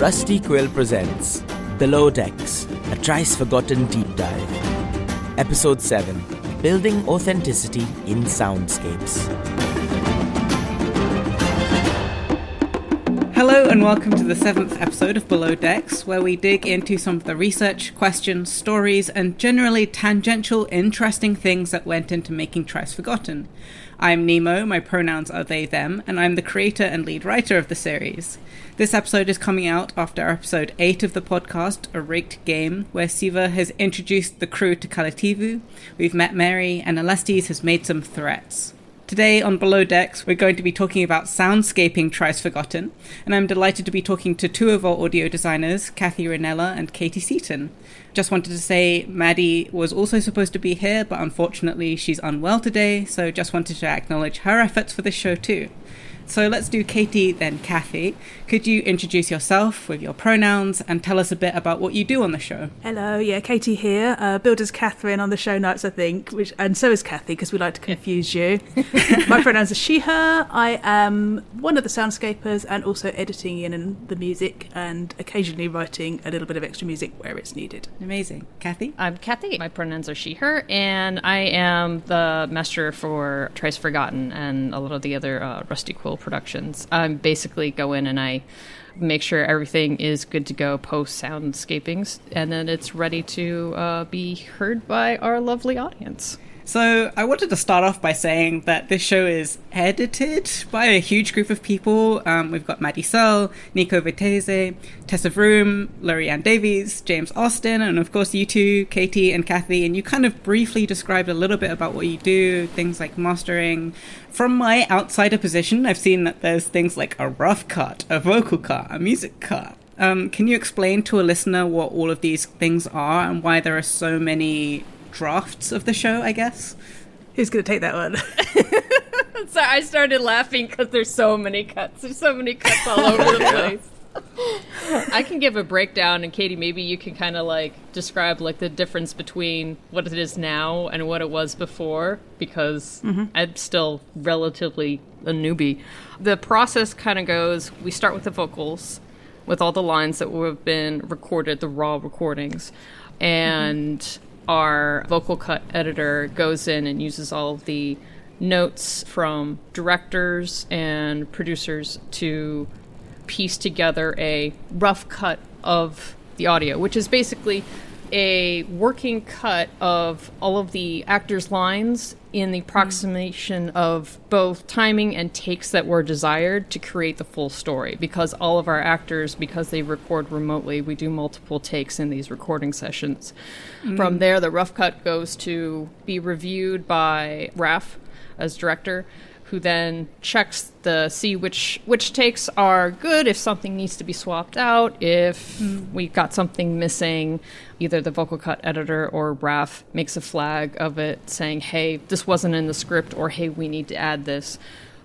Rusty Quill presents Below Decks, a trice forgotten deep dive. Episode 7 Building Authenticity in Soundscapes. Hello, and welcome to the seventh episode of Below Decks, where we dig into some of the research, questions, stories, and generally tangential, interesting things that went into making Trice Forgotten. I'm Nemo, my pronouns are they, them, and I'm the creator and lead writer of the series. This episode is coming out after episode 8 of the podcast, A Rigged Game, where Siva has introduced the crew to Kalativu, we've met Mary, and Alestes has made some threats. Today on Below Decks, we're going to be talking about soundscaping Trice Forgotten, and I'm delighted to be talking to two of our audio designers, Kathy Rinella and Katie Seaton. Just wanted to say Maddie was also supposed to be here, but unfortunately she's unwell today, so just wanted to acknowledge her efforts for this show too. So let's do Katie, then Kathy. Could you introduce yourself with your pronouns and tell us a bit about what you do on the show? Hello, yeah, Katie here. Uh, Builders Catherine on the show notes, I think, which and so is Kathy because we like to confuse you. My pronouns are she/her. I am one of the soundscapers and also editing in, in the music and occasionally writing a little bit of extra music where it's needed. Amazing, Kathy. I'm Kathy. My pronouns are she/her, and I am the master for Trice Forgotten and a lot of the other uh, Rusty Quill productions. I basically go in and I make sure everything is good to go post soundscapings, and then it's ready to uh, be heard by our lovely audience. So, I wanted to start off by saying that this show is edited by a huge group of people. Um, we've got Maddie Searle, Nico Vitese, Tessa Vroom, Lowri Ann Davies, James Austin, and of course, you two, Katie and Kathy. And you kind of briefly described a little bit about what you do, things like mastering. From my outsider position, I've seen that there's things like a rough cut, a vocal cut, a music cut. Um, can you explain to a listener what all of these things are and why there are so many drafts of the show, I guess. Who's going to take that one? so I started laughing because there's so many cuts. There's so many cuts all over the place. I can give a breakdown, and Katie, maybe you can kind of like describe like the difference between what it is now and what it was before, because mm-hmm. I'm still relatively a newbie. The process kind of goes: we start with the vocals, with all the lines that have been recorded, the raw recordings, and. Mm-hmm our vocal cut editor goes in and uses all of the notes from directors and producers to piece together a rough cut of the audio, which is basically a working cut of all of the actors' lines in the approximation of both timing and takes that were desired to create the full story. Because all of our actors, because they record remotely, we do multiple takes in these recording sessions. Mm. From there, the rough cut goes to be reviewed by Raf as director who then checks the see which which takes are good if something needs to be swapped out if mm. we got something missing either the vocal cut editor or raf makes a flag of it saying hey this wasn't in the script or hey we need to add this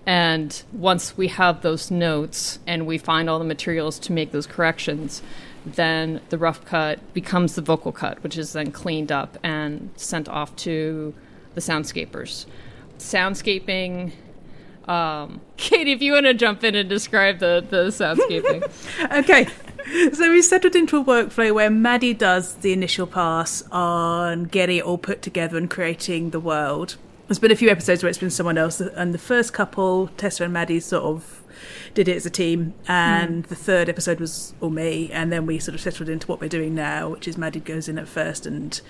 and once we have those notes and we find all the materials to make those corrections then the rough cut becomes the vocal cut which is then cleaned up and sent off to the soundscapers soundscaping um, Katie, if you want to jump in and describe the, the soundscaping. okay. So we settled into a workflow where Maddie does the initial pass on getting it all put together and creating the world. There's been a few episodes where it's been someone else, and the first couple, Tessa and Maddie, sort of did it as a team, and mm. the third episode was all me, and then we sort of settled into what we're doing now, which is Maddie goes in at first and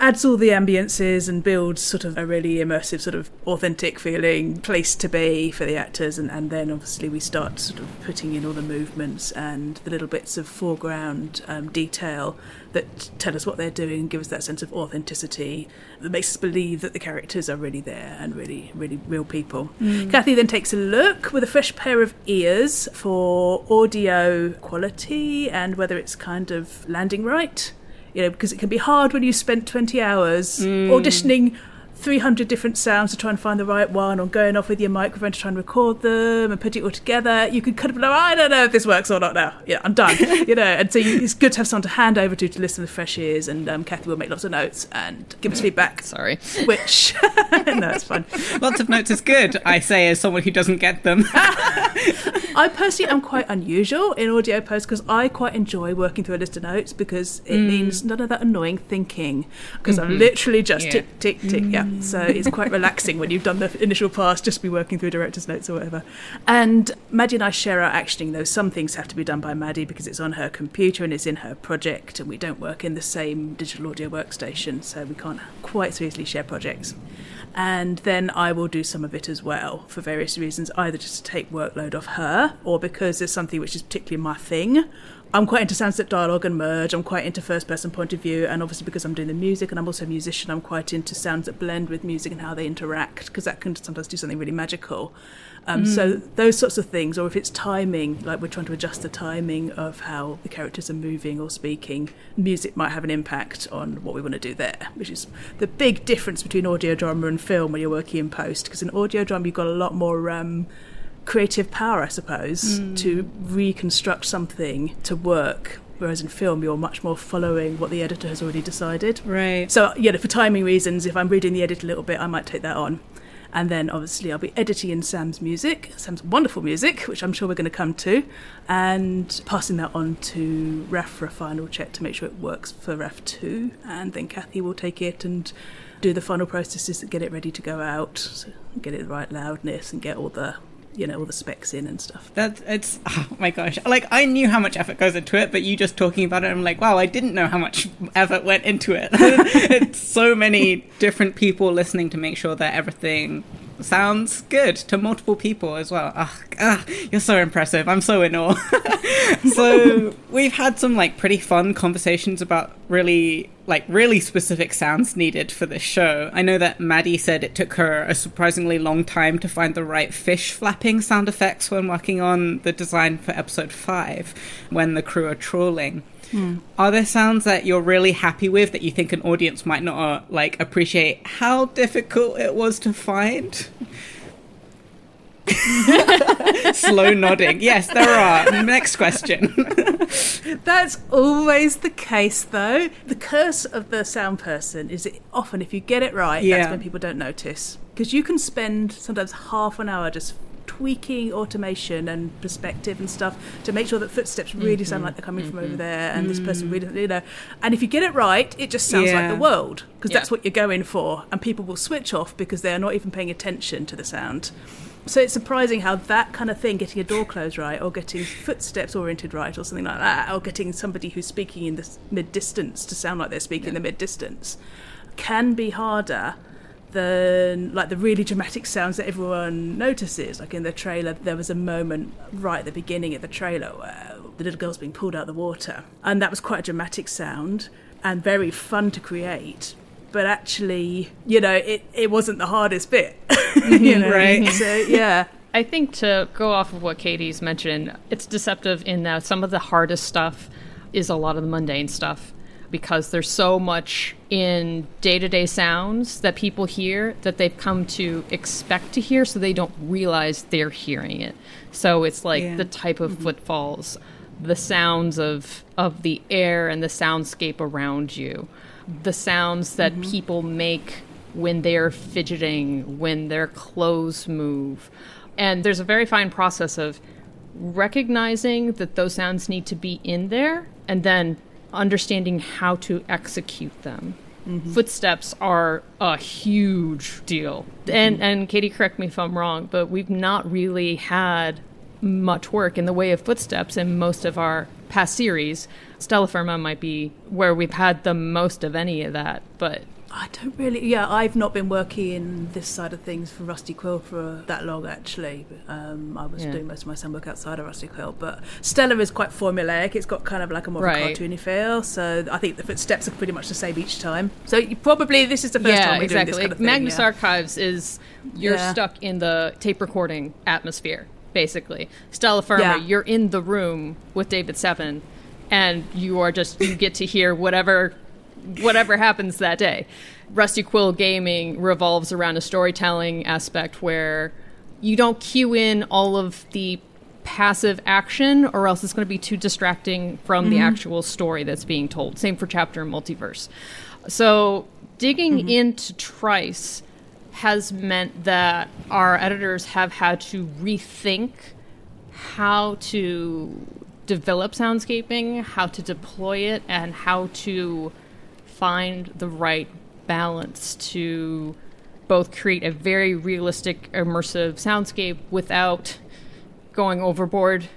adds all the ambiances and builds sort of a really immersive, sort of authentic feeling place to be for the actors. And, and then obviously we start sort of putting in all the movements and the little bits of foreground um, detail that tell us what they're doing and give us that sense of authenticity that makes us believe that the characters are really there and really, really real people. Mm. Kathy then takes a look with a fresh pair of ears for audio quality and whether it's kind of landing right you know, because it can be hard when you spent 20 hours mm. auditioning 300 different sounds to try and find the right one or going off with your microphone to try and record them and put it all together. You could kind of go, I don't know if this works or not now. Yeah, I'm done. you know, and so you, it's good to have someone to hand over to to listen with fresh ears. And um, Kathy will make lots of notes and give us feedback. Sorry. Which, no, it's fine. Lots of notes is good, I say as someone who doesn't get them. I personally am quite unusual in audio post because I quite enjoy working through a list of notes because it means none of that annoying thinking because I'm literally just Yeah. tick, tick, tick. Yeah. So it's quite relaxing when you've done the initial pass, just be working through director's notes or whatever. And Maddie and I share our actioning, though. Some things have to be done by Maddie because it's on her computer and it's in her project, and we don't work in the same digital audio workstation, so we can't quite so easily share projects. And then I will do some of it as well for various reasons, either just to take workload off her or because there's something which is particularly my thing. I'm quite into soundscape dialogue and merge. I'm quite into first person point of view, and obviously because I'm doing the music and I'm also a musician, I'm quite into sounds that blend with music and how they interact because that can sometimes do something really magical. Um, So those sorts of things, or if it's timing, like we're trying to adjust the timing of how the characters are moving or speaking, music might have an impact on what we want to do there, which is the big difference between audio drama and film when you're working in post. Because in audio drama, you've got a lot more. Um, creative power, I suppose, to hmm. reconstruct something to work. Whereas in film, you're much more following what the editor has already decided. Right. So, yeah, for timing reasons, if I'm reading the edit a little bit, I might take that on. And then obviously, I'll be editing in Sam's music, Sam's wonderful music, which I'm sure we're going to come to, and passing that on to Raf for a final check to make sure it works for Raf too. And then Kathy will take it and do the final processes to get it ready to go out, so get it the right loudness and get all the, you know, all the specs in and stuff. That it's oh my gosh. Like I knew how much effort goes into it, but you just talking about it, I'm like, wow, I didn't know how much effort went into it. it's so many different people listening to make sure that everything sounds good to multiple people as well. You're so impressive. I'm so in awe. so we've had some like pretty fun conversations about really like really specific sounds needed for this show. I know that Maddie said it took her a surprisingly long time to find the right fish flapping sound effects when working on the design for episode 5 when the crew are trawling. Are there sounds that you're really happy with that you think an audience might not uh, like appreciate how difficult it was to find? Slow nodding. Yes, there are. Next question. That's always the case, though. The curse of the sound person is that often, if you get it right, Yeah. that's when people don't notice. Because you can spend sometimes half an hour just tweaking automation and perspective and stuff to make sure that footsteps really sound mm-hmm. like they're coming from over mm-hmm. there and this person mm. really, you know. And if you get it right, it just sounds like the world because that's what you're going for. And people will switch off because they're not even paying attention to the sound. So it's surprising how that kind of thing, getting a door closed right, or getting footsteps oriented right, or something like that, or getting somebody who's speaking in the mid distance to sound like they're speaking in the mid distance, can be harder than like the really dramatic sounds that everyone notices. Like in the trailer, there was a moment right at the beginning of the trailer where the little girl's being pulled out of the water, and that was quite a dramatic sound and very fun to create. But actually, you know, it, it wasn't the hardest bit. Mm-hmm, you know? Right. So yeah. I think to go off of what Katie's mentioned, it's deceptive in that some of the hardest stuff is a lot of the mundane stuff because there's so much in day to day sounds that people hear that they've come to expect to hear, so they don't realize they're hearing it. So it's like Yeah. the type of mm-hmm. footfalls, the sounds of, of the air and the soundscape around you, the sounds that mm-hmm. people make when they're fidgeting, when their clothes move. And there's a very fine process of recognizing that those sounds need to be in there and then understanding how to execute them. Mm-hmm. Footsteps are a huge deal. And mm-hmm. and Katie correct me if I'm wrong, but we've not really had much work in the way of footsteps in most of our past series. Stella Firma might be where we've had the most of any of that, but I don't really. Yeah, I've not been working in this side of things for Rusty Quill for that long. Actually, um, I was Yeah. doing most of my sun work outside of Rusty Quill. But Stella is quite formulaic. It's got kind of like a more Right. cartoony feel. So I think the footsteps are pretty much the same each time. So you probably this is the first yeah, time we're exactly. doing this kind of thing. Magnus yeah. Archives is you're stuck in the tape recording atmosphere, basically. Stella Firma, you're in the room with David Seven, and you are just you get to hear whatever whatever happens that day. Rusty Quill Gaming revolves around a storytelling aspect where you don't cue in all of the passive action or else it's going to be too distracting from the mm-hmm. actual story that's being told. Same for chapter and multiverse. So digging mm-hmm. into Trice has meant that our editors have had to rethink how to develop soundscaping, how to deploy it, and how to find the right balance to both create a very realistic, immersive soundscape without going overboard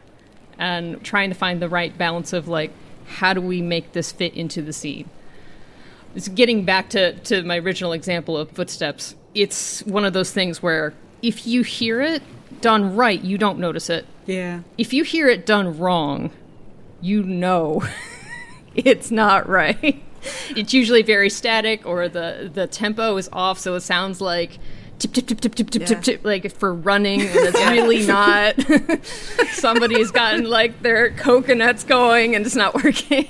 and trying to find the right balance of like, how do we make this fit into the scene? It's getting back to, to my original example of footsteps. It's one of those things where if you hear it done right, you don't notice it. Yeah. If you hear it done wrong, you know it's not right. It's usually very static or the, the tempo is off, so it sounds like tip tip tip tip tip tip Yeah. tip tip like for running and it's really not. Somebody's gotten like their coconuts going and it's not working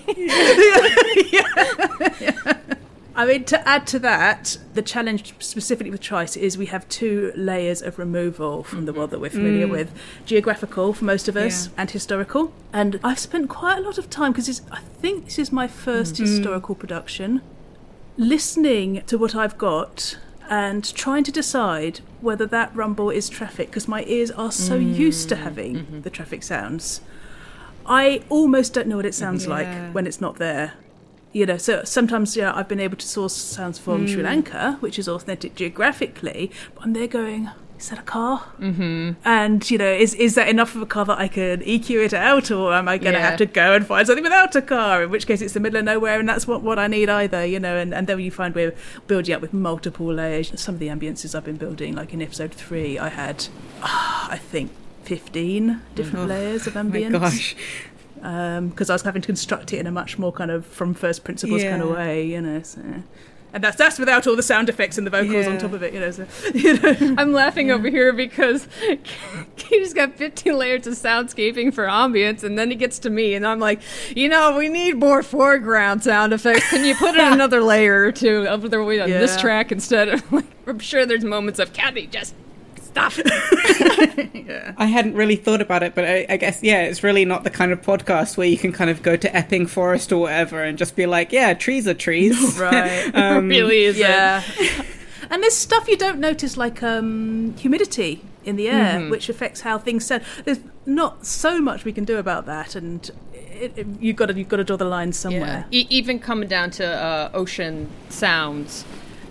I mean, to add to that, the challenge specifically with Trice is we have two layers of removal from the world that we're familiar mm. with geographical for most of us, Yeah. and historical. And I've spent quite a lot of time, because I think this is my first mm-hmm. historical production, listening to what I've got and trying to decide whether that rumble is traffic, because my ears are so mm. used to having mm-hmm. the traffic sounds. I almost don't know what it sounds Yeah. like when it's not there you know, so sometimes yeah, I've been able to source sounds from Sri Lanka, which is authentic geographically, but I'm there going, is that a car? Mm-hmm. And you know, is is that enough of a car that I can EQ it out, or am I going to Yeah. have to go and find something without a car? In which case, it's the middle of nowhere, and that's what what I need either, you know. And and then you find we're building up with multiple layers. Some of the ambiences I've been building, like in episode three, I had, ah, I think. 15 different Oh, layers of My ambience gosh. Um, because I was having to construct it in a much more kind of from first principles kind of way, you know. So. And that's that's without all the sound effects and the vocals on top of it, you know. So, you know. I'm laughing over here because Katie's got 15 layers of soundscaping for ambience, and then he gets to me, and I'm like, you know, we need more foreground sound effects. Can you put in another layer or two of the way on this track instead of like? I'm sure there's moments of Kathy just stop. I hadn't really thought about it, but I, I guess yeah, it's really not the kind of podcast where you can kind of go to Epping Forest or whatever and just be like, yeah, trees are trees. right. Um, really is. yeah. and there's stuff you don't notice, like um, humidity in the air, which affects how things sound. There's not so much we can do about that, and it, it, you've got to you've got to draw the line somewhere. E- even coming down to uh, ocean sounds,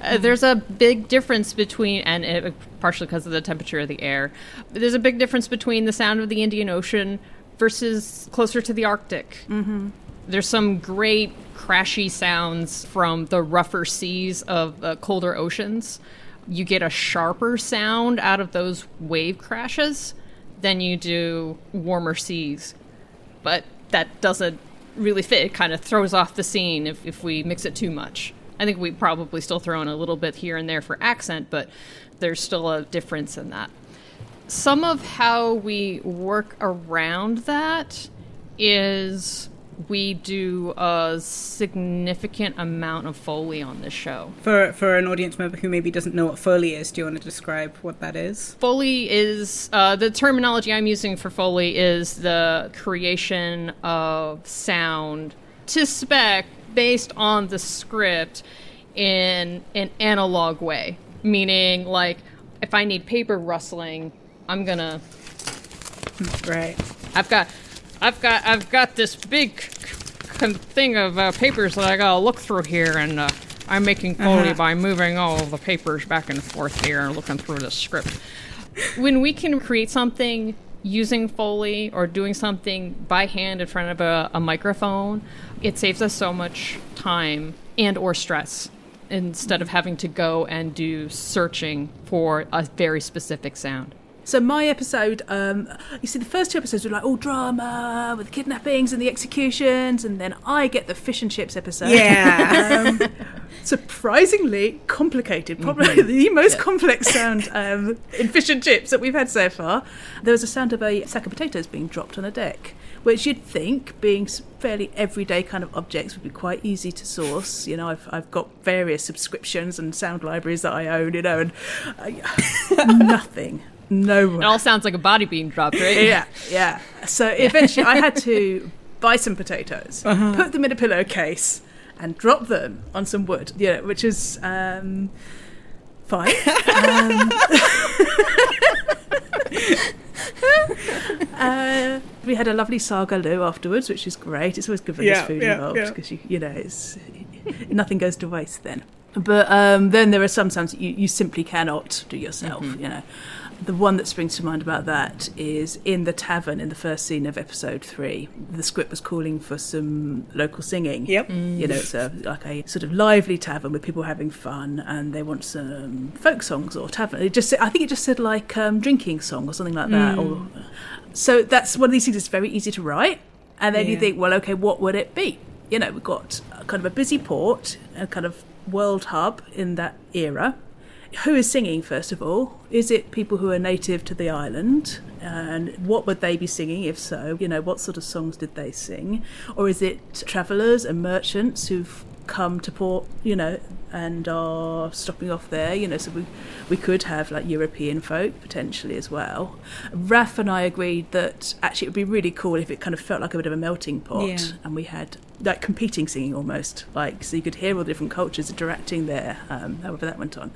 uh, there's a big difference between, and it, partially because of the temperature of the air, there's a big difference between the sound of the Indian Ocean versus closer to the Arctic. Mm-hmm. There's some great crashy sounds from the rougher seas of uh, colder oceans. You get a sharper sound out of those wave crashes than you do warmer seas but that doesn't really fit. It kind of throws off the scene if, if we mix it too much. I think we probably still throw in a little bit here and there for accent, but there's still a difference in that. Some of how we work around that is we do a significant amount of Foley on this show. For for an audience member who maybe doesn't know what Foley is, do you want to describe what that is? Foley is uh, the terminology I'm using for Foley is the creation of sound to spec based on the script in an analog way. Meaning, like, if I need paper rustling, I'm gonna. Right. I've got, I've got, I've got this big con- thing of uh, papers that I gotta look through here, and uh, I'm making Foley Uh-huh. by moving all the papers back and forth here and looking through the script. When we can create something using Foley or doing something by hand in front of a, a microphone, it saves us so much time and or stress instead of having to go and do searching for a very specific sound. So my episode, um, you see, the first two episodes were like all drama with the kidnappings and the executions, and then I get the fish and chips episode. Yeah. um, surprisingly complicated, probably the most complex sound um, in fish and chips that we've had so far. There was a sound of a sack of potatoes being dropped on a deck, which you'd think, being s- fairly everyday kind of objects, would be quite easy to source. You know, I've I've got various subscriptions and sound libraries that I own. You know, and uh, nothing. No It all sounds like a body being dropped, right? yeah, yeah. So eventually, I had to buy some potatoes, put them in a pillowcase, and drop them on some wood. Yeah, which is um, fine. Um, uh, we had a lovely saag aloo afterwards, which is great. It's always good when Yeah, there's food yeah, involved yeah. because you, you know, it's nothing goes to waste then. But um, then there are some times you, you simply cannot do yourself. Mm-hmm. You know, the one that springs to mind about that is in the tavern in the first scene of episode three. The script was calling for some local singing. Yep. You know, it's a, like a sort of lively tavern with people having fun, and they want some folk songs or tavern. It just, I think it just said like um, drinking song or something like that. Or so that's one of these things that's very easy to write. And then you think, well, okay, what would it be? You know, we've got a kind of a busy port, a kind of world hub in that era. Who is singing, first of all? Is it people who are native to the island? And what would they be singing, if so? You know, what sort of songs did they sing? Or is it travellers and merchants who've come to port, you know, and are stopping off there? You know, so we, we could have like European folk potentially as well. Raf and I agreed that actually it would be really cool if it kind of felt like a bit of a melting pot Yeah. and we had like competing singing almost like so you could hear all the different cultures interacting there um, however that went on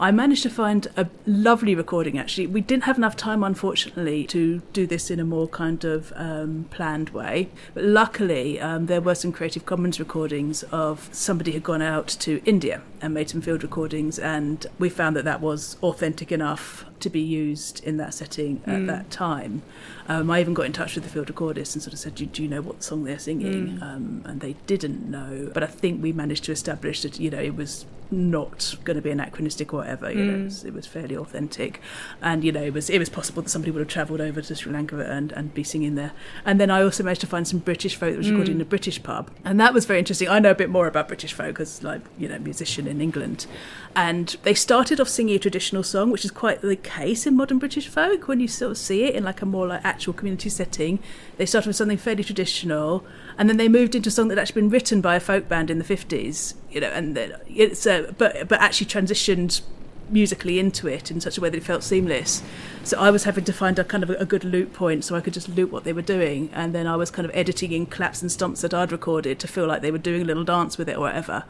i managed to find a lovely recording actually. We didn't have enough time unfortunately to do this in a more kind of um, planned way. But luckily um, there were some creative commons recordings of somebody who'd gone out to india and made some field recordings and we found that that was authentic enough to be used in that setting at that time. Um, I even got in touch with the field recordist and sort of said, "Do, do you know what song they're singing?" Um, and they didn't know, but I think we managed to establish that you know it was not going to be anachronistic or whatever. You know, it was, it was fairly authentic, and you know it was it was possible that somebody would have travelled over to Sri Lanka and and be singing there. And then I also managed to find some British folk that was recorded in a British pub, and that was very interesting. I know a bit more about British folk as like you know musician in England, and they started off singing a traditional song, which is quite the case in modern British folk when you sort of see it in like a more like actual community setting. They started with something fairly traditional, and then they moved into song that had actually been written by a folk band in the fifties. You know, and it's uh, but but actually transitioned musically into it in such a way that it felt seamless. So I was having to find a kind of a, a good loop point so I could just loop what they were doing, and then I was kind of editing in claps and stomps that I'd recorded to feel like they were doing a little dance with it or whatever.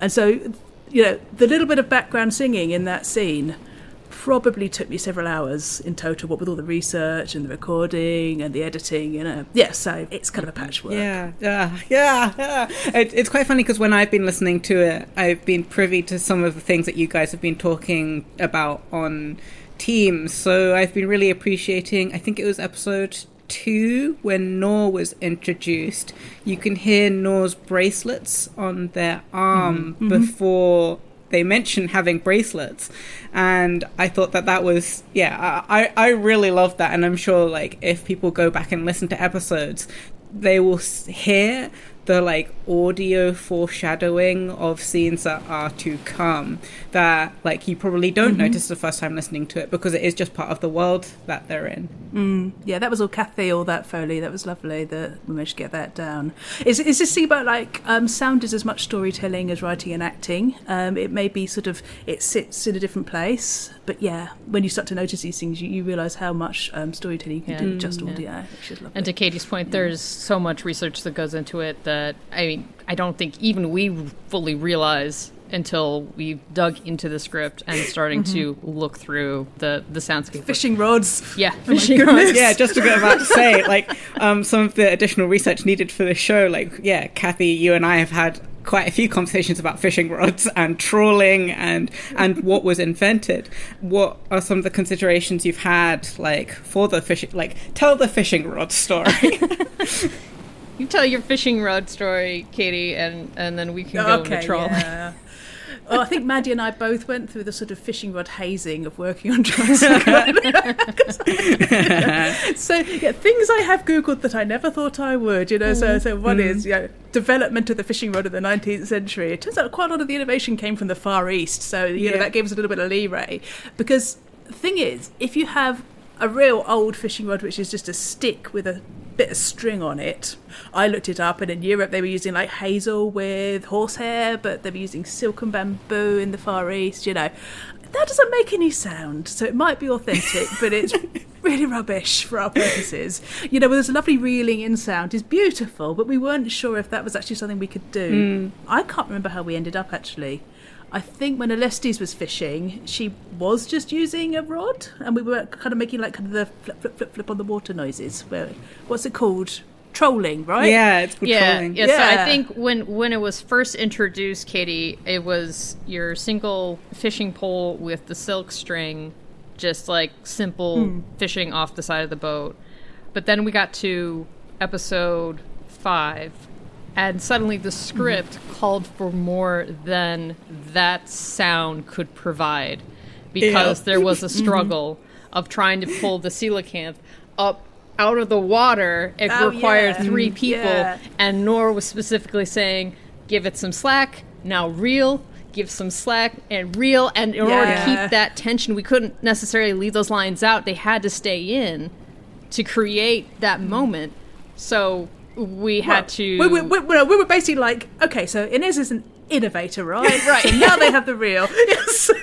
And so, you know, the little bit of background singing in that scene probably took me several hours in total, what with all the research and the recording and the editing, you know. Yeah, so it's kind of a patchwork. Yeah, yeah, yeah. yeah. It, it's quite funny because when I've been listening to it, I've been privy to some of the things that you guys have been talking about on Teams. So I've been really appreciating. I think it was episode two when Nor was introduced. You can hear Nor's bracelets on their arm mm-hmm. Mm-hmm. before they mention having bracelets. And i thought that that was yeah i i really loved that. And i'm sure like if people go back and listen to episodes they will hear the like audio foreshadowing of scenes that are to come that like you probably don't notice the first time listening to it because it is just part of the world that they're in Yeah, that was all Kathy, all that Foley. That was lovely that we managed to get that down. Is, is this thing about like um, sound is as much storytelling as writing and acting? Um, it may be sort of, it sits in a different place. But yeah, when you start to notice these things, you, you realise how much um, storytelling you can Yeah. do just Mm, audio, which is lovely. And to Katie's point, there's so much research that goes into it that I mean, I don't think even we fully realize until we've dug into the script and starting to look through the the soundscape. Fishing rods. yeah, fishing rods. yeah, just to go about to say, like, um, some of the additional research needed for the show, like, yeah, Kathy, you and I have had quite a few conversations about fishing rods and trawling and and what was invented. What are some of the considerations you've had, like, for the fishing? Like, tell the fishing rod story. You tell your fishing rod story, Katie, and and then we can go okay, troll. yeah. Well, I think Maddie and I both went through the sort of fishing rod hazing of working on Tricycle. so, yeah, things I have Googled that I never thought I would, you know. So, mm. so one is, mm. you know, development of the fishing rod in the 19th century. It turns out quite a lot of the innovation came from the Far East. So, you know, Yeah. that gave us a little bit of leeway. Because the thing is, if you have a real old fishing rod, which is just a stick with a bit of string on it. I looked it up, and in Europe they were using like hazel with horsehair, but they were using silken bamboo in the Far East. You know, that doesn't make any sound, so it might be authentic, but it's really rubbish for our purposes. You know, there's a lovely reeling in sound, is beautiful, but we weren't sure if that was actually something we could do. Mm. I can't remember how we ended up actually. I think when Alestes was fishing, she was just using a rod, and we were kind of making like kind of the flip, flip, flip, flip on the water noises. Where, what's it called? Trolling, right? Yeah, it's called yeah, trolling. yeah. So I think when when it was first introduced, Katie, it was your single fishing pole with the silk string, just like simple hmm. fishing off the side of the boat. But then we got to episode five, and suddenly the mm-hmm. script called for more than that sound could provide, because Yeah. there was a mm-hmm. struggle of trying to pull the coelacanth up out of the water. It Oh, required yeah. three people, yeah. and Nora was specifically saying, "Give it some slack, now reel." Give some slack and reel, and in order to keep that tension, we couldn't necessarily leave those lines out. They had to stay in to create that mm-hmm. moment. So we had to. We, we, we, we we were basically like, okay, so Inez is an innovator, right? Right. So now they have the reel. Yes.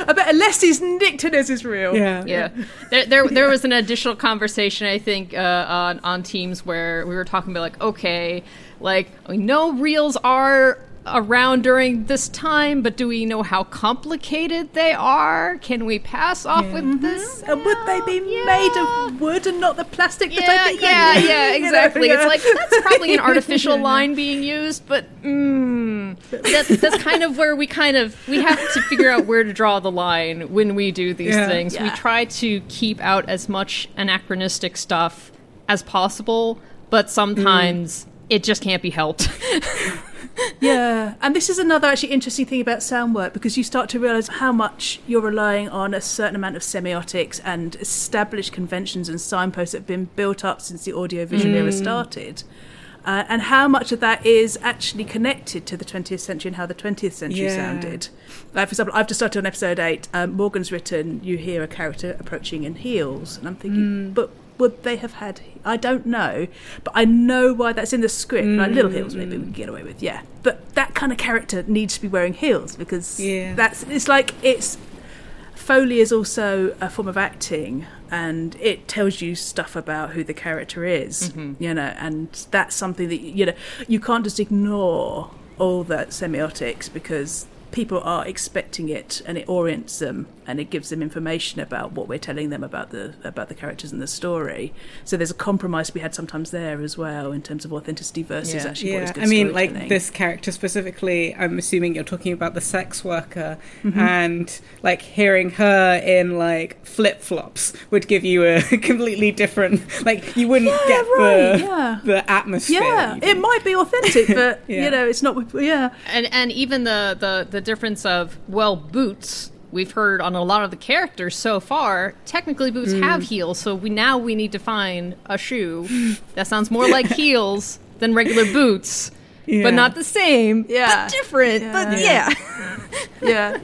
I bet Alestes nicked Inez's reel. Yeah. yeah there, there, there was an additional conversation i think uh, on, on teams where we were talking about like okay like we know reels are around during this time but do we know how complicated they are can we pass off with mm-hmm. this And would they be Yeah. made of wood and not the plastic that I yeah, think yeah, they yeah, You know, exactly. yeah. It's like that's probably an artificial line being used, but mm, that, that's kind of where we kind of we have to figure out where to draw the line when we do these Yeah. things. We try to keep out as much anachronistic stuff as possible, but sometimes mm. It just can't be helped. Yeah, and this is another actually interesting thing about sound work because you start to realize how much you're relying on a certain amount of semiotics and established conventions and signposts that have been built up since the audiovisual era started. Uh, and how much of that is actually connected to the 20th century and how the 20th century Yeah. sounded. Like, for example, I've just started on episode 8. Um, Morgan's written, you hear a character approaching in heels. And I'm thinking, but would they have had. I don't know. But I know why that's in the script. Like, little heels, maybe we can get away with, yeah. But that kind of character needs to be wearing heels because Yeah. that's. It's like it's. Foley is also a form of acting, and it tells you stuff about who the character is, mm-hmm. you know, and that's something that you know you can't just ignore all that semiotics because people are expecting it, and it orients them, and it gives them information about what we're telling them about the about the characters and the story. So there's a compromise we had sometimes there as well in terms of authenticity versus Yeah. actually what is Yeah, good I mean, like this character specifically, I'm assuming you're talking about the sex worker, Mm-hmm. and like hearing her in like flip flops would give you a completely different, like you wouldn't Yeah, get right, the yeah. the atmosphere. Yeah, you it might be authentic, but Yeah. you know, it's not. Yeah, and and even the, the the difference of well boots we've heard on a lot of the characters so far technically boots Mm. have heels so we now we need to find a shoe that sounds more like heels than regular boots Yeah. but not the same Yeah. but different but Yeah. yeah yeah.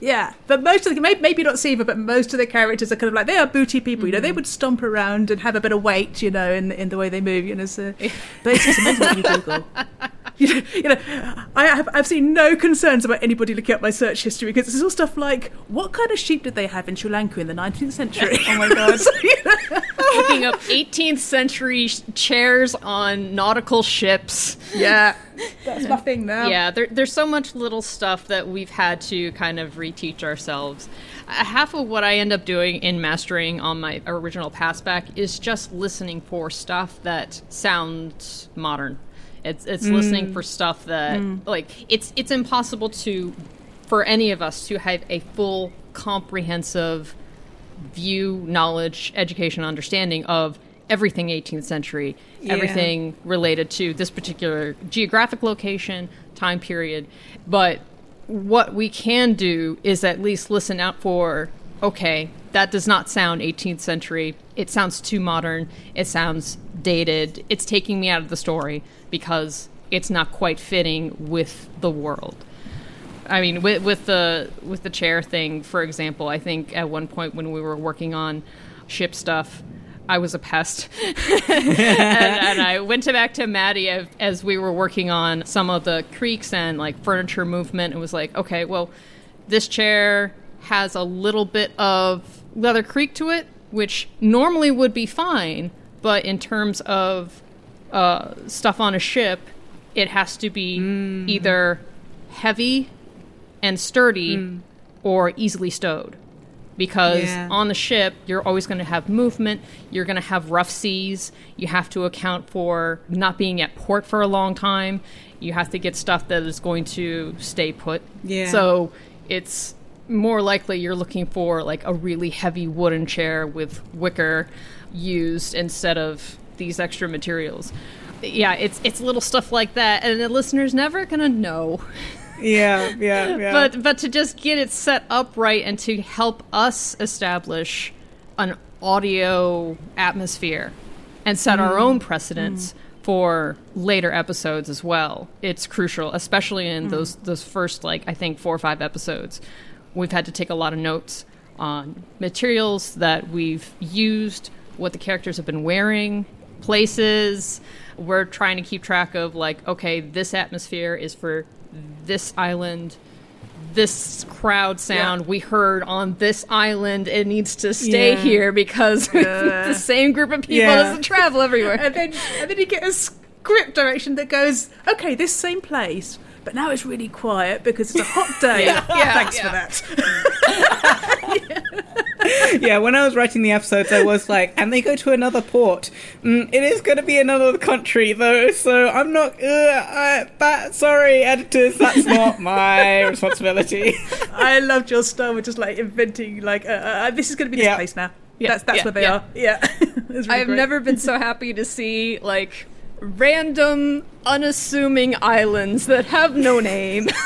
Yeah, but most of the maybe, maybe not Siva, but most of the characters are kind of like they are booty people. You know, they would stomp around and have a bit of weight. You know, in in the way they move. You know, so but it's just amazing when you Google. You know, I have I've seen no concerns about anybody looking up my search history because it's all stuff like what kind of sheep did they have in Sri Lanka in the 19th century? oh my god! looking up 18th century sh- chairs on nautical ships yeah, that's my thing now. yeah there, there's so much little stuff that we've had to kind of reteach ourselves uh, half of what i end up doing in mastering on my original passback is just listening for stuff that sounds modern it's, it's listening for mm. stuff that mm. like it's it's impossible to for any of us to have a full comprehensive view, knowledge, education, understanding of everything 18th century, Yeah. everything related to this particular geographic location, time period. But what we can do is at least listen out for okay, that does not sound 18th century. It sounds too modern. It sounds dated. It's taking me out of the story because it's not quite fitting with the world. I mean, with, with the with the chair thing, for example, I think at one point when we were working on ship stuff, I was a pest, and, and I went back to Maddie as, as we were working on some of the creaks and like furniture movement. It was like, okay, well, this chair has a little bit of leather creak to it, which normally would be fine, but in terms of uh, stuff on a ship, it has to be either heavy and sturdy or easily stowed. Because Yeah. on the ship, you're always going to have movement. You're going to have rough seas. You have to account for not being at port for a long time. You have to get stuff that is going to stay put. Yeah. So it's more likely you're looking for like a really heavy wooden chair with wicker used instead of these extra materials. Yeah, it's it's little stuff like that, and the listener's never gonna know. Yeah, yeah, yeah. But but to just get it set up right and to help us establish an audio atmosphere and set our own mm-hmm. precedents for later episodes as well. It's crucial, especially in mm. those those first like I think four or five episodes. We've had to take a lot of notes on materials that we've used, what the characters have been wearing, places. We're trying to keep track of like, okay, this atmosphere is for this island. This crowd sound we heard on this island, it needs to stay Yeah. here because Yeah. the same group of people Yeah. doesn't travel everywhere. and then and then you get a script direction that goes, okay, this same place, but now it's really quiet because it's a hot day. Yeah, Thanks yeah. for that. yeah, when I was writing the episodes, I was like, and they go to another port. Mm, it is going to be another country, though, so I'm not. Uh, uh, that sorry, editors, that's not my responsibility. I loved your style with just like inventing like uh, uh, this is going to be this Yeah. place now. Yeah, that's that's yeah, where they yeah. are. Yeah, really I've great. never been so happy to see like random, unassuming islands that have no name.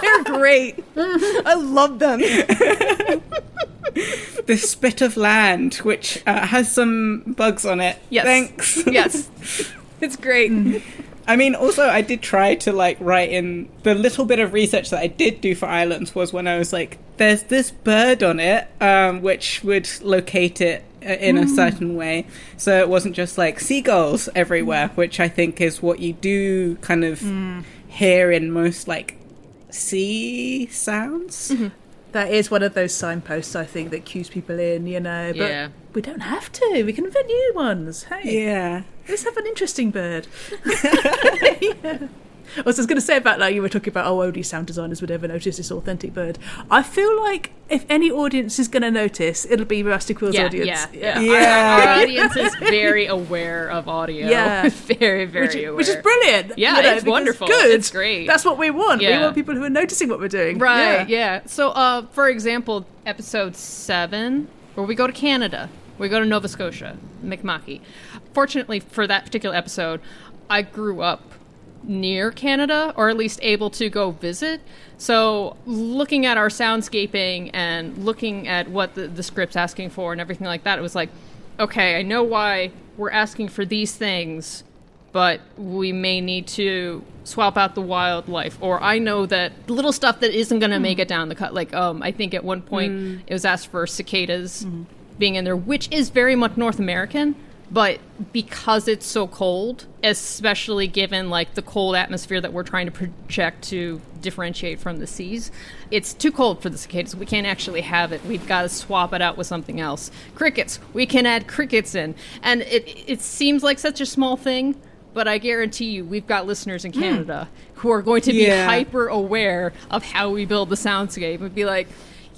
They're great. I love them. this bit of land, which uh, has some bugs on it. Yes. Thanks. Yes. It's great. I mean, also, I did try to like write in the little bit of research that I did do for islands was when I was like, "There's this bird on it, um, which would locate it in a certain way." So it wasn't just like seagulls everywhere, mm. which I think is what you do kind of mm. hear in most like sea sounds. Mm-hmm. That is one of those signposts I think that cues people in. You know, but Yeah. we don't have to. We can invent new ones. Hey, Yeah. let's have an interesting bird. Yeah. I was just going to say about like you were talking about oh only sound designers would ever notice this authentic bird. I feel like if any audience is going to notice, it'll be Rusty Quill's Yeah, audience. yeah, yeah. Yeah. Our, our audience is very aware of audio. Yeah. very, very Which, aware. which is brilliant. Yeah, you know, it's wonderful. Good. It's great. That's what we want. We want people who are noticing what we're doing. Right, Yeah. yeah. So, uh, for example, episode seven, where we go to Canada, we go to Nova Scotia, Mi'kma'ki. Fortunately for that particular episode, I grew up near Canada, or at least able to go visit. So, looking at our soundscaping and looking at what the, the script's asking for and everything like that, it was like, okay, I know why we're asking for these things, but we may need to swap out the wildlife or i know that little stuff that isn't going to make it down the cut. Like um i think at one point it was asked for cicadas being in there which is very much north american but because it's so cold especially given like the cold atmosphere that we're trying to project to differentiate from the seas it's too cold for the cicadas. We can't actually have it. We've got to swap it out with something else. Crickets. We can add crickets in. And it it seems like such a small thing but I guarantee you, we've got listeners in hmm. Canada who are going to be Yeah. hyper aware of how we build the soundscape and be like,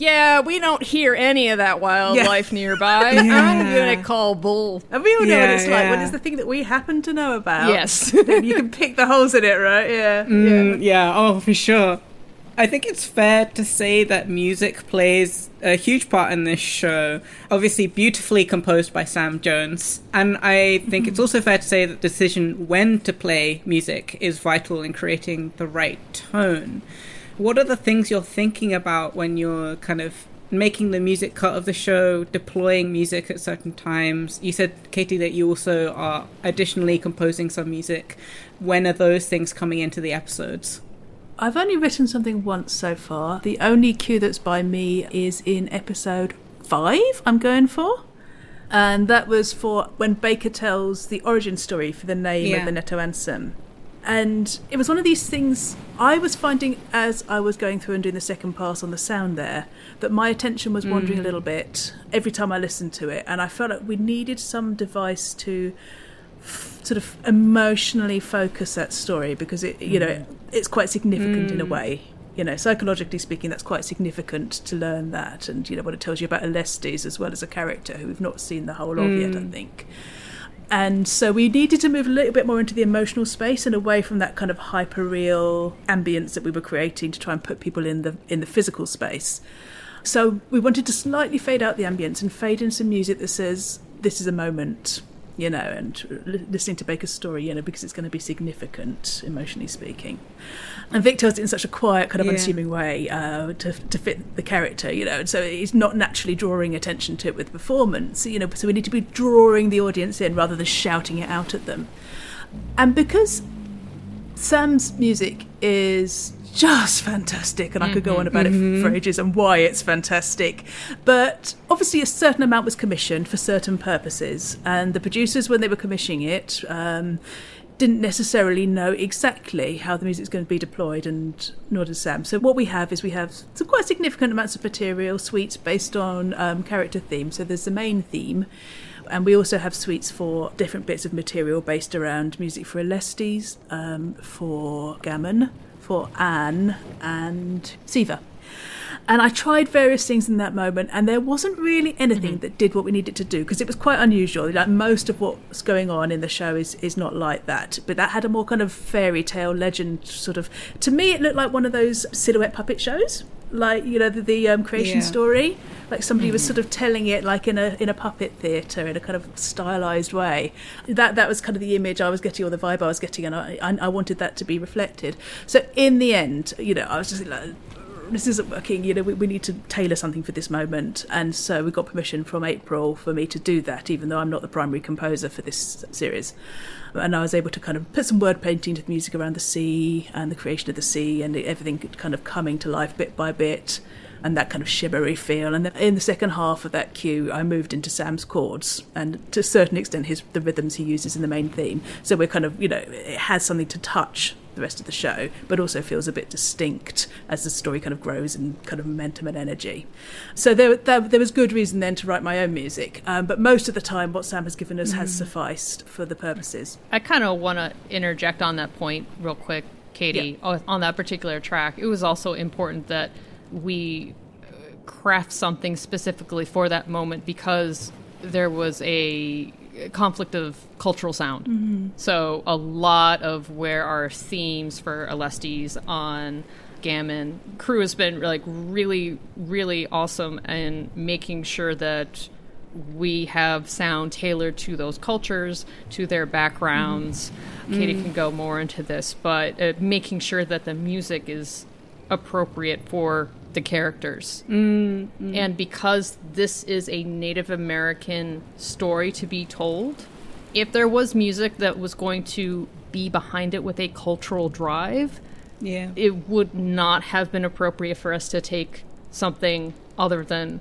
yeah, we don't hear any of that wildlife nearby. I'm Yeah. gonna call bull. And we all know what Yeah, it's like. What yeah. the thing that we happen to know about? Yes. you can pick the holes in it, right? Yeah. Mm, yeah, oh, for sure. I think it's fair to say that music plays a huge part in this show. Obviously, beautifully composed by Sam Jones. And I think it's also fair to say that the decision when to play music is vital in creating the right tone. What are the things you're thinking about when you're kind of making the music cut of the show, deploying music at certain times? You said, Katie, that you also are additionally composing some music. When are those things coming into the episodes? I've only written something once so far. The only cue that's by me is in episode five, I'm going for. And that was for when Baker tells the origin story for the name Yeah. of the Netaonsom. And it was one of these things I was finding as I was going through and doing the second pass on the sound there that my attention was wandering a mm. little bit every time I listened to it. And I felt like we needed some device to f- sort of emotionally focus that story because it you know mm. it's quite significant in a mm. way. You know psychologically speaking that's quite significant to learn that and you know what it tells you about Alestes as well as a character who we've not seen the whole of yet I think and so we needed to move a little bit more into the emotional space and away from that kind of hyper real ambience that we were creating to try and put people in the in the physical space. So we wanted to slightly fade out the ambience and fade in some music that says this is a moment you know, and listening to Baker's story, you know, because it's going to be significant, emotionally speaking. And Vic tells it in such a quiet, kind of Yeah. unassuming way uh, to, to fit the character, you know, and so he's not naturally drawing attention to it with performance, you know, so we need to be drawing the audience in rather than shouting it out at them. And because Sam's music is just fantastic, and I could go on about it for ages and why it's fantastic. But obviously, a certain amount was commissioned for certain purposes, and the producers, when they were commissioning it, um, didn't necessarily know exactly how the music's going to be deployed, and nor does Sam. So what we have is we have some quite significant amounts of material, suites based on um, character themes. So there's the main theme. And we also have suites for different bits of material based around music for Alestes, um, for Gammon, for Anne, and Siva. And I tried various things in that moment, and there wasn't really anything mm-hmm. that did what we needed to do because it was quite unusual. Like most of what's going on in the show is is not like that, but that had a more kind of fairy tale legend sort of. To me, it looked like one of those silhouette puppet shows, like you know the, the um, creation Yeah. story. Like somebody was sort of telling it like in a in a puppet theatre in a kind of stylized way. That that was kind of the image I was getting or the vibe I was getting, and I I, I wanted that to be reflected. So in the end, you know, I was just like this isn't working. You know, we, we need to tailor something for this moment. And so we got permission from April for me to do that, even though I'm not the primary composer for this series. And I was able to kind of put some word painting to the music around the sea and the creation of the sea and everything kind of coming to life bit by bit and that kind of shimmery feel. And then in the second half of that cue, I moved into Sam's chords and to a certain extent his the rhythms he uses in the main theme. So we're kind of, you know, it has something to touch the rest of the show, but also feels a bit distinct as the story kind of grows in kind of momentum and energy. So there, there, there was good reason then to write my own music, um, but most of the time, what Sam has given us has sufficed for the purposes. I kind of want to interject on that point real quick, Katie. Yeah. On that particular track, it was also important that we uh, craft something specifically for that moment because there was a conflict of cultural sound. Mm-hmm. So a lot of where our themes for Alestes on Gammon crew has been like really, really awesome in making sure that we have sound tailored to those cultures, to their backgrounds. Mm-hmm. Katie mm-hmm. can go more into this, but uh, making sure that the music is appropriate for the characters. Mm, mm. And because this is a Native American story to be told, if there was music that was going to be behind it with a cultural drive, Yeah. it would not have been appropriate for us to take something other than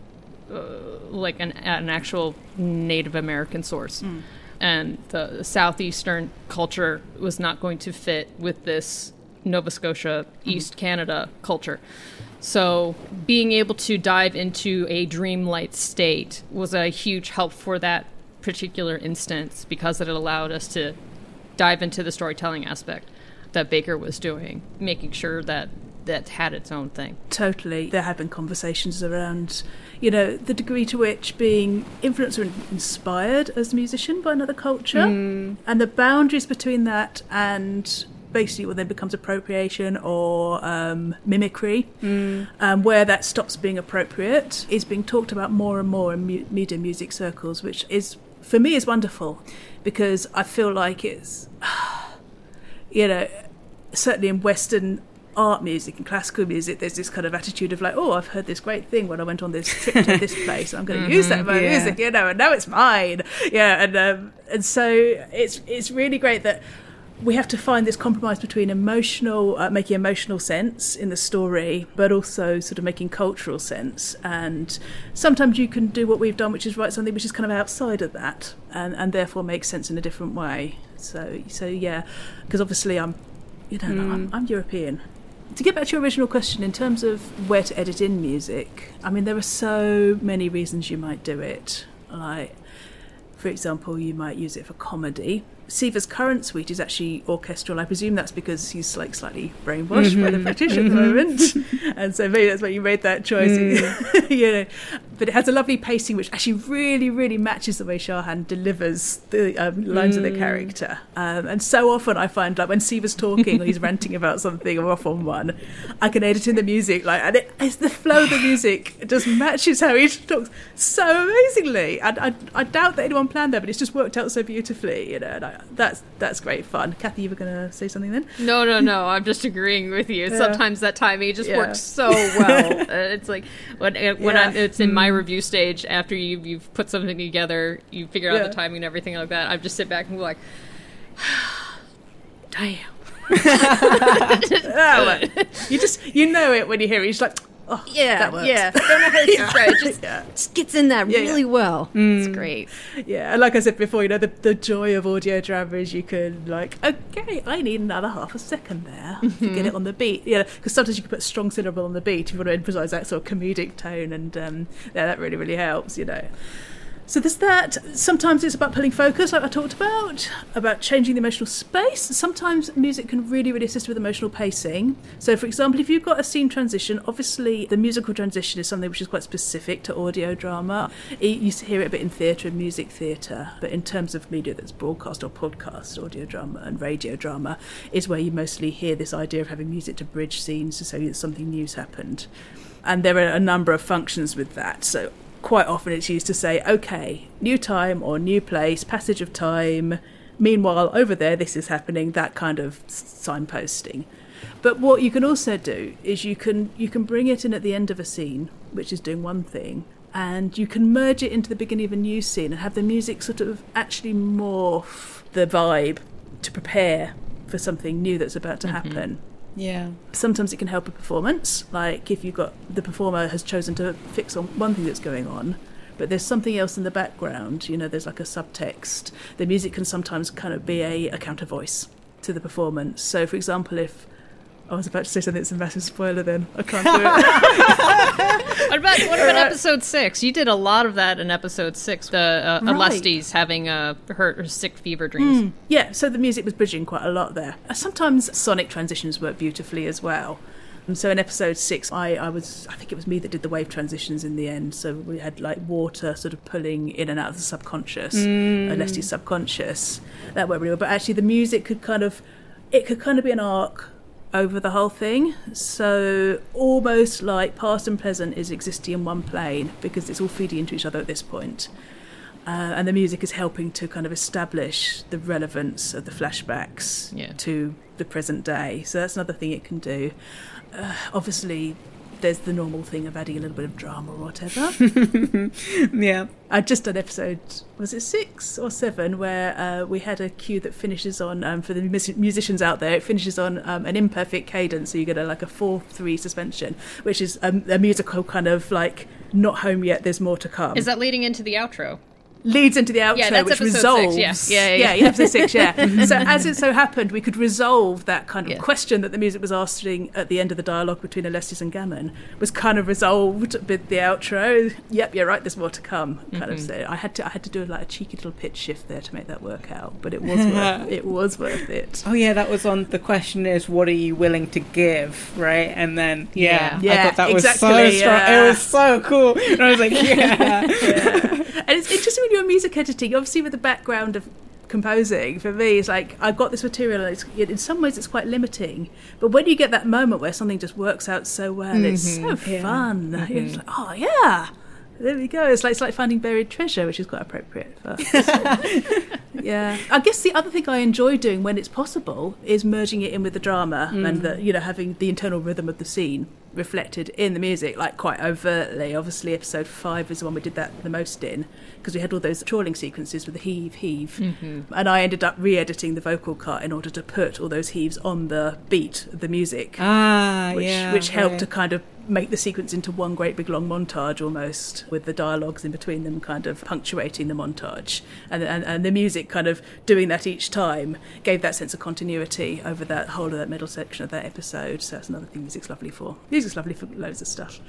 uh, like an, an actual Native American source. Hmm. And the southeastern culture was not going to fit with this Nova Scotia, mm-hmm. East Canada culture. So being able to dive into a dreamlight state was a huge help for that particular instance because it allowed us to dive into the storytelling aspect that Baker was doing, making sure that that had its own thing. Totally. There have been conversations around, you know, the degree to which being influenced or inspired as a musician by another culture mm. and the boundaries between that and basically what then becomes appropriation or um, mimicry, um, where that stops being appropriate, is being talked about more and more in mu- media music circles, which is, for me, is wonderful because I feel like it's, you know, certainly in Western art music and classical music, there's this kind of attitude of like, oh, I've heard this great thing when I went on this trip to this place. I'm going to use that in my yeah. music, you know, and now it's mine. Yeah, and um, and so it's it's really great that we have to find this compromise between emotional, uh, making emotional sense in the story, but also sort of making cultural sense. And sometimes you can do what we've done, which is write something which is kind of outside of that, and and therefore makes sense in a different way. So so yeah, because obviously I'm, you know, I'm, I'm European. To get back to your original question, in terms of where to edit in music, I mean, there are so many reasons you might do it. Like, for example, you might use it for comedy. Siva's current suite is actually orchestral. I presume that's because he's like slightly brainwashed by the British at the moment, and so maybe that's why you made that choice. you know, but it has a lovely pacing which actually really, really matches the way Shahan delivers the um, lines of the character. Um, and so often I find like when Siva's talking or he's ranting about something or off on one, I can edit in the music like, and it, it's the flow of the music it just matches how he talks so amazingly. And I, I doubt that anyone planned that, but it's just worked out so beautifully. You know, and I, that's that's great fun. Kathy, you were going to say something then? No, no, no. I'm just agreeing with you. Yeah. Sometimes that timing just Yeah. works so well. uh, it's like when uh, when Yeah. I'm, it's in my review stage after you you've put something together, you figure out the timing and everything like that. I just sit back and go like, damn. You just you know it when you hear it. You're just like, oh, Yeah, that works. yeah. Don't know how to describe it. Just, Yeah. just gets in there Yeah, yeah. really well. It's great. Yeah, and like I said before, you know, the, the joy of audio drama is you can, like, okay, I need another half a second there to get it on the beat. Yeah, because sometimes you can put a strong syllable on the beat if you want to emphasise that sort of comedic tone, and um, yeah, that really, really helps, you know. So there's that. Sometimes it's about pulling focus, like I talked about, about changing the emotional space. Sometimes music can really, really assist with emotional pacing. So, for example, if you've got a scene transition, obviously the musical transition is something which is quite specific to audio drama. You hear it a bit in theatre and music theatre, but in terms of media that's broadcast or podcast, audio drama and radio drama is where you mostly hear this idea of having music to bridge scenes to say that something new's happened. And there are a number of functions with that. So quite often it's used to say, okay, new time or new place, passage of time. Meanwhile, over there, this is happening. That kind of signposting. But what you can also do is you can you can bring it in at the end of a scene, which is doing one thing, and you can merge it into the beginning of a new scene and have the music sort of actually morph the vibe to prepare for something new that's about to mm-hmm. happen Yeah. sometimes it can help a performance like if you've got the performer has chosen to fix on one thing that's going on but there's something else in the background you know there's like a subtext the music can sometimes kind of be a, a counter voice to the performance so for example if I was about to say something that's a massive spoiler then I can't do it What about what about episode six? You did a lot of that in episode six. The uh, Right. Having uh, her, her sick fever dreams. Yeah, so the music was bridging quite a lot there. Uh, Sometimes sonic transitions work beautifully as well. And so in episode six, I, I was I think it was me that did the wave transitions in the end. So we had like water sort of pulling in and out of the subconscious, mm. Leslie's subconscious. That worked really well. But actually, the music could kind of it could kind of be an arc over the whole thing. So almost like past and present is existing in one plane because it's all feeding into each other at this point. Uh, and the music is helping to kind of establish the relevance of the flashbacks Yeah. to the present day. So that's another thing it can do. Uh, obviously, there's the normal thing of adding a little bit of drama or whatever. Yeah. I'd just done episode, was it six or seven, where uh, we had a cue that finishes on, um, for the mus- musicians out there, it finishes on um, an imperfect cadence. So you get a, like a 4 3 suspension, which is um, a musical kind of like, not home yet, there's more to come. Is that leading into the outro? Leads into the outro, Yeah, which episode six, resolves. yeah. Yeah, yeah, yeah. episode six, yeah. so as it so happened, we could resolve that kind of Yeah. question that the music was asking at the end of the dialogue between Alestes and Gammon was kind of resolved with the outro. Yep, you're right. There's more to come. Kind Mm-hmm. of. So I had to I had to do like a cheeky little pitch shift there to make that work out, but it was worth, it was worth it. Oh yeah, that was on. The question is, what are you willing to give, right? And then yeah, Yeah. I thought that was exactly, so strong. It was so cool. And I was like, yeah, and it's interesting when you're music editing, obviously with the background of composing, for me, it's like I've got this material and it's, in some ways it's quite limiting. But when you get that moment where something just works out so well, it's so mm-hmm. Yeah. fun. It's mm-hmm. like, oh, yeah. There we go. It's like it's like finding buried treasure, which is quite appropriate for. yeah, I guess the other thing I enjoy doing when it's possible is merging it in with the drama and mm. the you know having the internal rhythm of the scene reflected in the music, like quite overtly. Obviously, episode five is the one we did that the most in because we had all those trawling sequences with the heave, heave, and I ended up re-editing the vocal cut in order to put all those heaves on the beat of the music ah, which yeah, which helped right. to kind of make the sequence into one great big long montage almost with the dialogues in between them kind of punctuating the montage and, and and the music kind of doing that each time gave that sense of continuity over that whole of that middle section of that episode so that's another thing music's lovely for music's lovely for loads of stuff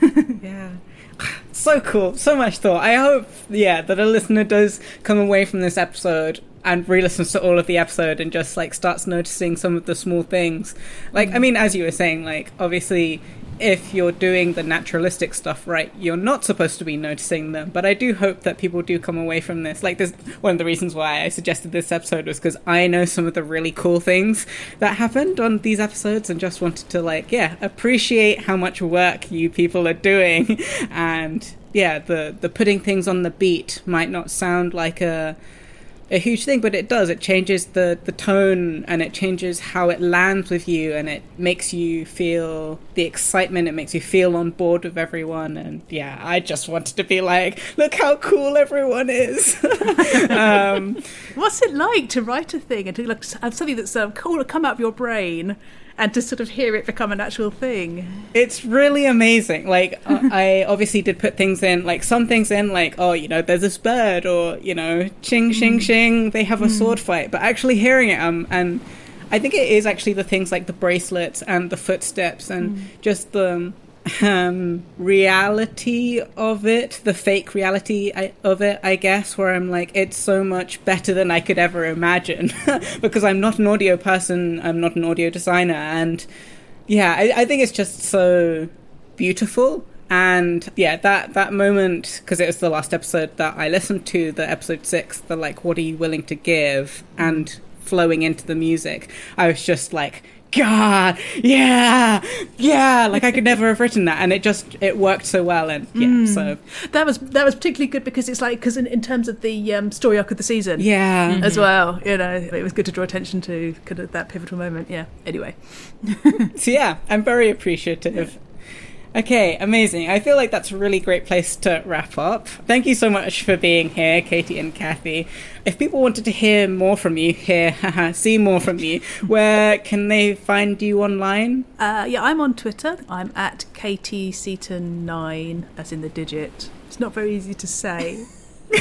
Yeah. So cool. So much thought. I hope, yeah, that a listener does come away from this episode and re-listens to all of the episode and just like starts noticing some of the small things. Like, I mm. mean, as you were saying, like obviously if you're doing the naturalistic stuff right, you're not supposed to be noticing them. But I do hope that people do come away from this. Like, this one of the reasons why I suggested this episode was because I know some of the really cool things that happened on these episodes, and just wanted to like, yeah, appreciate how much work you people are doing, and yeah, the the putting things on the beat might not sound like a a huge thing, but it does. It changes the, the tone and it changes how it lands with you and it makes you feel the excitement. It makes you feel on board with everyone. And yeah, I just wanted to be like, look how cool everyone is. um, What's it like to write a thing and to like have something that's um, cool to come out of your brain and to sort of hear it become an actual thing? it's really amazing. Like, uh, I obviously did put things in, like some things in, like, oh, you know, there's this bird or, you know, ching, shing, ching, they have a sword fight. But actually hearing it, um, and I think it is actually the things like the bracelets and the footsteps and just the um, Um, reality of it, the fake reality of it, I guess, where I'm like, it's so much better than I could ever imagine because I'm not an audio person, I'm not an audio designer, and yeah, I, I think it's just so beautiful. And yeah, that that moment because it was the last episode that I listened to, the episode six, the like, what are you willing to give, and flowing into the music, I was just like, God, yeah, yeah, like I could never have written that, and it just it worked so well, and yeah, so That was that was particularly good because it's like because in, in terms of the um, story arc of the season, yeah, as well. You know, it was good to draw attention to kind of that pivotal moment. Yeah. Anyway, So yeah, I'm very appreciative. Okay, amazing. I feel like that's a really great place to wrap up. Thank you so much for being here, Katie and Kathy. If people wanted to hear more from you, hear, haha, see more from you, where can they find you online? uh, yeah, I'm on Twitter. I'm at Katie Seaton nine, as in the digit. It's not very easy to say.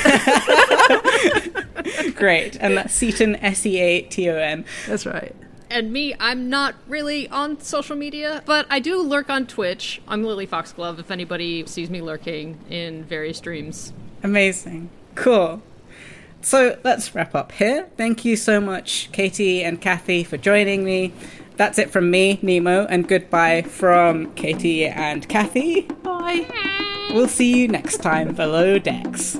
Great. And that's Seaton, S E A T O N. That's right. And me, I'm not really on social media, but I do lurk on Twitch. I'm Lily Foxglove if anybody sees me lurking in various streams. Amazing. Cool. So let's wrap up here. Thank you so much, Katie and Kathy, for joining me. That's it from me, Nemo, and goodbye from Katie and Kathy. Bye. We'll see you next time below decks.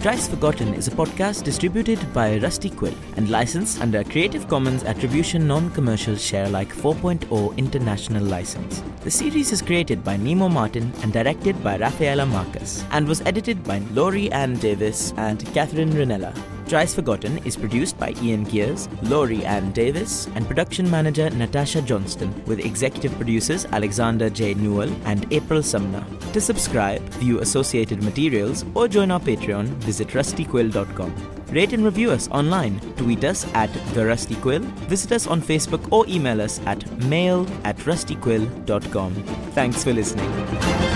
Trice Forgotten is a podcast distributed by Rusty Quill and licensed under a Creative Commons Attribution Non-Commercial Share Alike 4.0 International License. The series is created by Nemo Martin and directed by Rafaella Marcus and was edited by Lowri Ann Davies and Catherine Rinella. Trice Forgotten is produced by Ian Geers, Lowri Ann Davies, and production manager Natasha Johnston, with executive producers Alexander J. Newall and April Sumner. To subscribe, view associated materials, or join our Patreon, visit rustyquill.com. Rate and review us online. Tweet us at The Rusty Quill, visit us on Facebook, or email us at mail at rustyquill.com. Thanks for listening.